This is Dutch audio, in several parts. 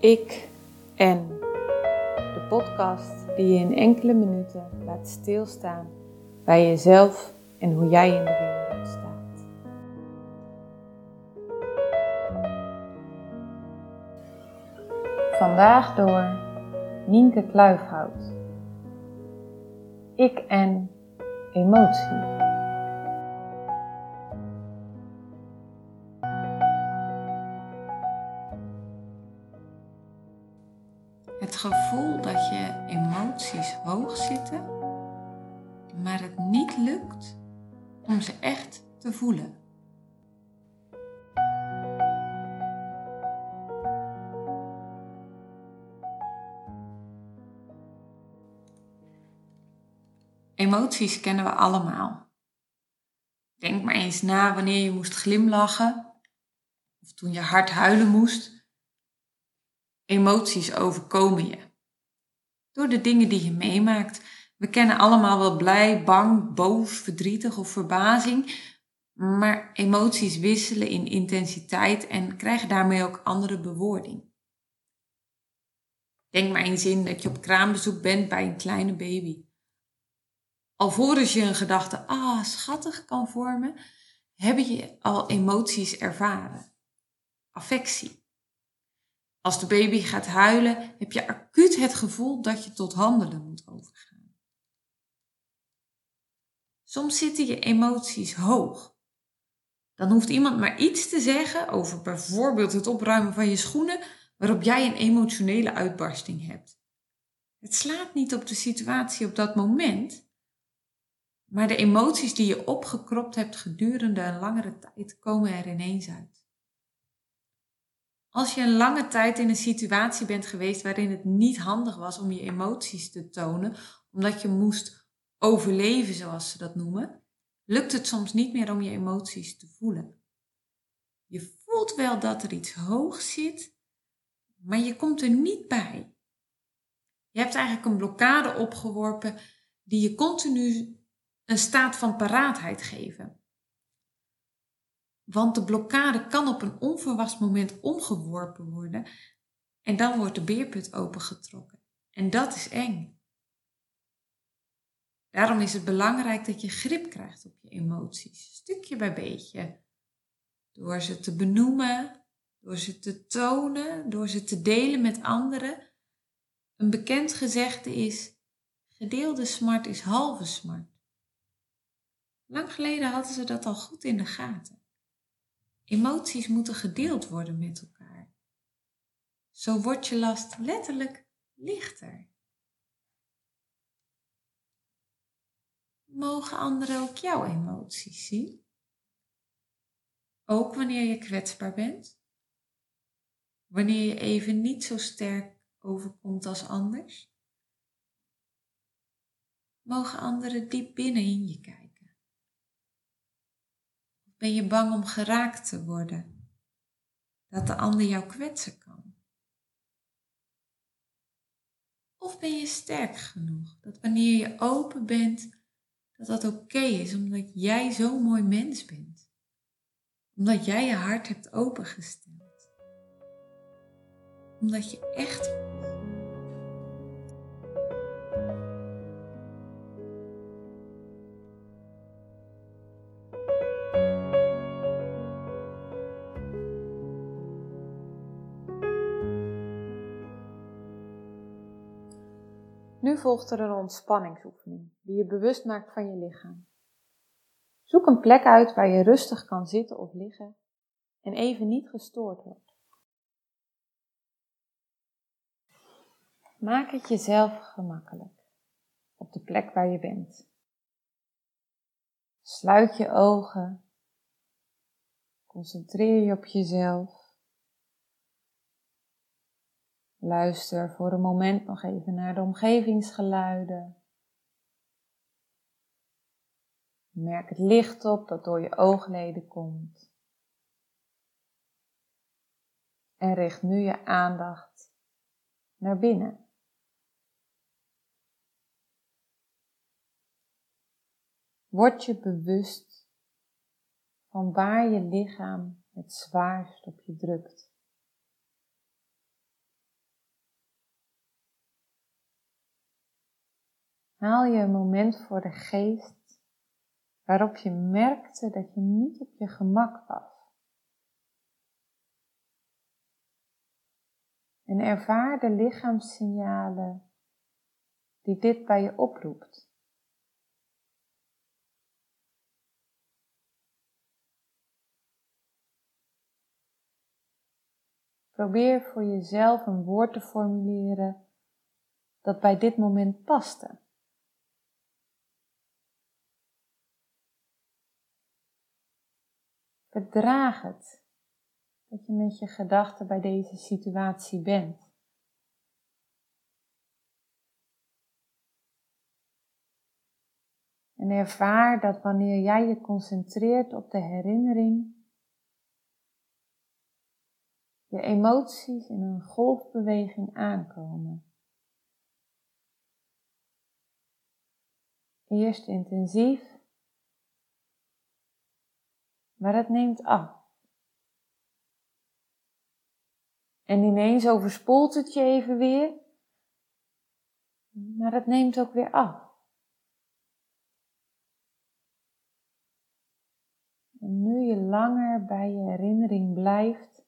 Ik en de podcast die je in enkele minuten laat stilstaan bij jezelf en hoe jij in de wereld staat. Vandaag door Nienke Kluifhout. Ik en emotie. Gevoel dat je emoties hoog zitten, maar het niet lukt om ze echt te voelen. Emoties kennen we allemaal. Denk maar eens na wanneer je moest glimlachen of toen je hard huilen moest Emoties overkomen je. Door de dingen die je meemaakt. We kennen allemaal wel blij, bang, boos, verdrietig of verbazing. Maar emoties wisselen in intensiteit en krijgen daarmee ook andere bewoording. Denk maar eens in dat je op kraambezoek bent bij een kleine baby. Alvorens je een gedachte, ah, schattig kan vormen, heb je al emoties ervaren. Affectie. Als de baby gaat huilen, heb je acuut het gevoel dat je tot handelen moet overgaan. Soms zitten je emoties hoog. Dan hoeft iemand maar iets te zeggen over bijvoorbeeld het opruimen van je schoenen, waarop jij een emotionele uitbarsting hebt. Het slaat niet op de situatie op dat moment, maar de emoties die je opgekropt hebt gedurende een langere tijd komen er ineens uit. Als je een lange tijd in een situatie bent geweest waarin het niet handig was om je emoties te tonen, omdat je moest overleven, zoals ze dat noemen, lukt het soms niet meer om je emoties te voelen. Je voelt wel dat er iets hoog zit, maar je komt er niet bij. Je hebt eigenlijk een blokkade opgeworpen die je continu een staat van paraatheid geven. Want de blokkade kan op een onverwachts moment omgeworpen worden en dan wordt de beerput opengetrokken. En dat is eng. Daarom is het belangrijk dat je grip krijgt op je emoties, stukje bij beetje. Door ze te benoemen, door ze te tonen, door ze te delen met anderen. Een bekend gezegde is: gedeelde smart is halve smart. Lang geleden hadden ze dat al goed in de gaten. Emoties moeten gedeeld worden met elkaar. Zo wordt je last letterlijk lichter. Mogen anderen ook jouw emoties zien? Ook wanneer je kwetsbaar bent? Wanneer je even niet zo sterk overkomt als anders? Mogen anderen diep binnen in je kijken? Ben je bang om geraakt te worden? Dat de ander jou kwetsen kan? Of ben je sterk genoeg dat wanneer je open bent, dat dat oké is omdat jij zo'n mooi mens bent? Omdat jij je hart hebt opengesteld? Omdat je echt Nu volgt er een ontspanningsoefening die je bewust maakt van je lichaam. Zoek een plek uit waar je rustig kan zitten of liggen en even niet gestoord wordt. Maak het jezelf gemakkelijk op de plek waar je bent. Sluit je ogen. Concentreer je op jezelf. Luister voor een moment nog even naar de omgevingsgeluiden. Merk het licht op dat door je oogleden komt. En richt nu je aandacht naar binnen. Word je bewust van waar je lichaam het zwaarst op je drukt. Haal je een moment voor de geest waarop je merkte dat je niet op je gemak was. En ervaar de lichaamssignalen die dit bij je oproept. Probeer voor jezelf een woord te formuleren dat bij dit moment paste. Verdraag het dat je met je gedachten bij deze situatie bent. En ervaar dat wanneer jij je concentreert op de herinnering, je emoties in een golfbeweging aankomen. Eerst intensief, maar het neemt af. En ineens overspoelt het je even weer, maar het neemt ook weer af. En nu je langer bij je herinnering blijft,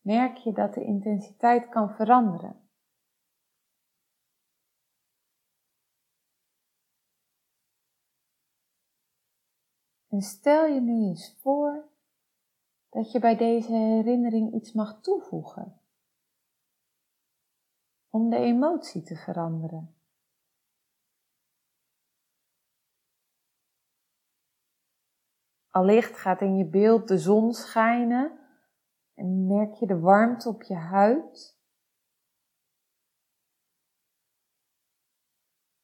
merk je dat de intensiteit kan veranderen. En stel je nu eens voor dat je bij deze herinnering iets mag toevoegen om de emotie te veranderen. Allicht gaat in je beeld de zon schijnen en merk je de warmte op je huid.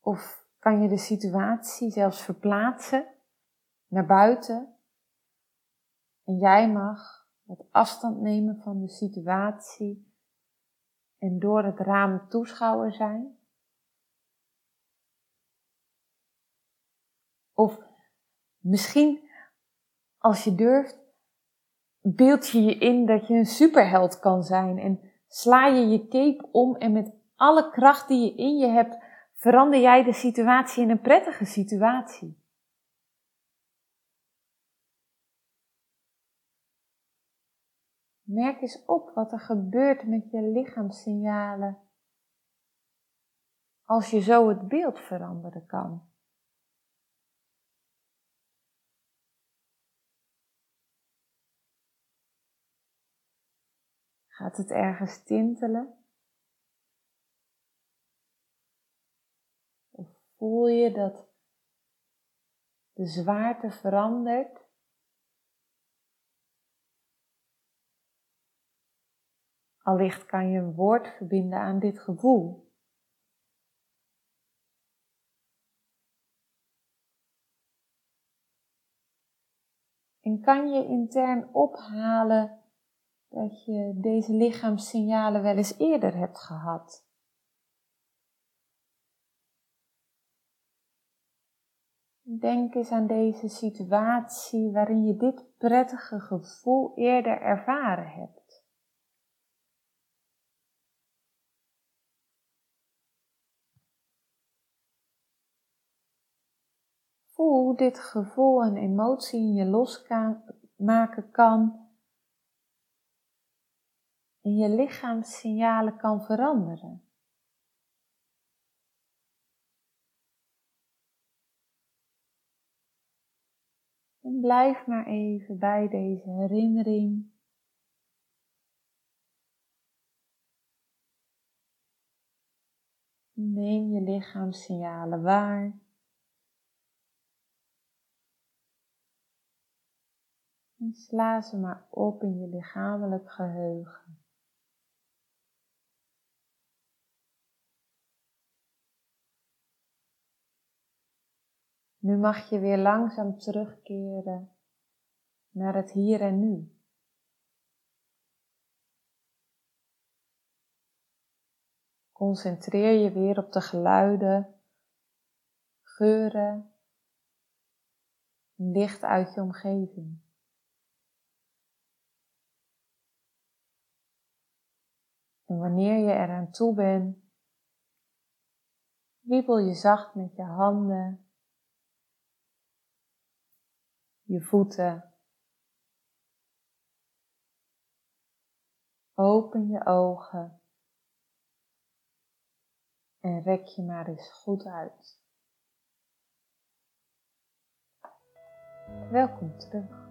Of kan je de situatie zelfs verplaatsen naar buiten. En jij mag wat afstand nemen van de situatie en door het raam toeschouwer zijn. Of misschien, als je durft, beeld je je in dat je een superheld kan zijn en sla je je cape om en met alle kracht die je in je hebt, verander jij de situatie in een prettige situatie. Merk eens op wat er gebeurt met je lichaamssignalen als je zo het beeld veranderen kan. Gaat het ergens tintelen? Of voel je dat de zwaarte verandert? Allicht kan je een woord verbinden aan dit gevoel. En kan je intern ophalen dat je deze lichaamssignalen wel eens eerder hebt gehad? Denk eens aan deze situatie waarin je dit prettige gevoel eerder ervaren hebt. Voel hoe dit gevoel en emotie in je losmaken kan en je lichaamssignalen kan veranderen. En blijf maar even bij deze herinnering. Neem je lichaamssignalen waar. Sla ze maar op in je lichamelijk geheugen. Nu mag je weer langzaam terugkeren naar het hier en nu. Concentreer je weer op de geluiden, geuren, licht uit je omgeving. En wanneer je eraan toe bent, Wiebel je zacht met je handen, je voeten. Open je ogen en rek je maar eens goed uit. Welkom terug.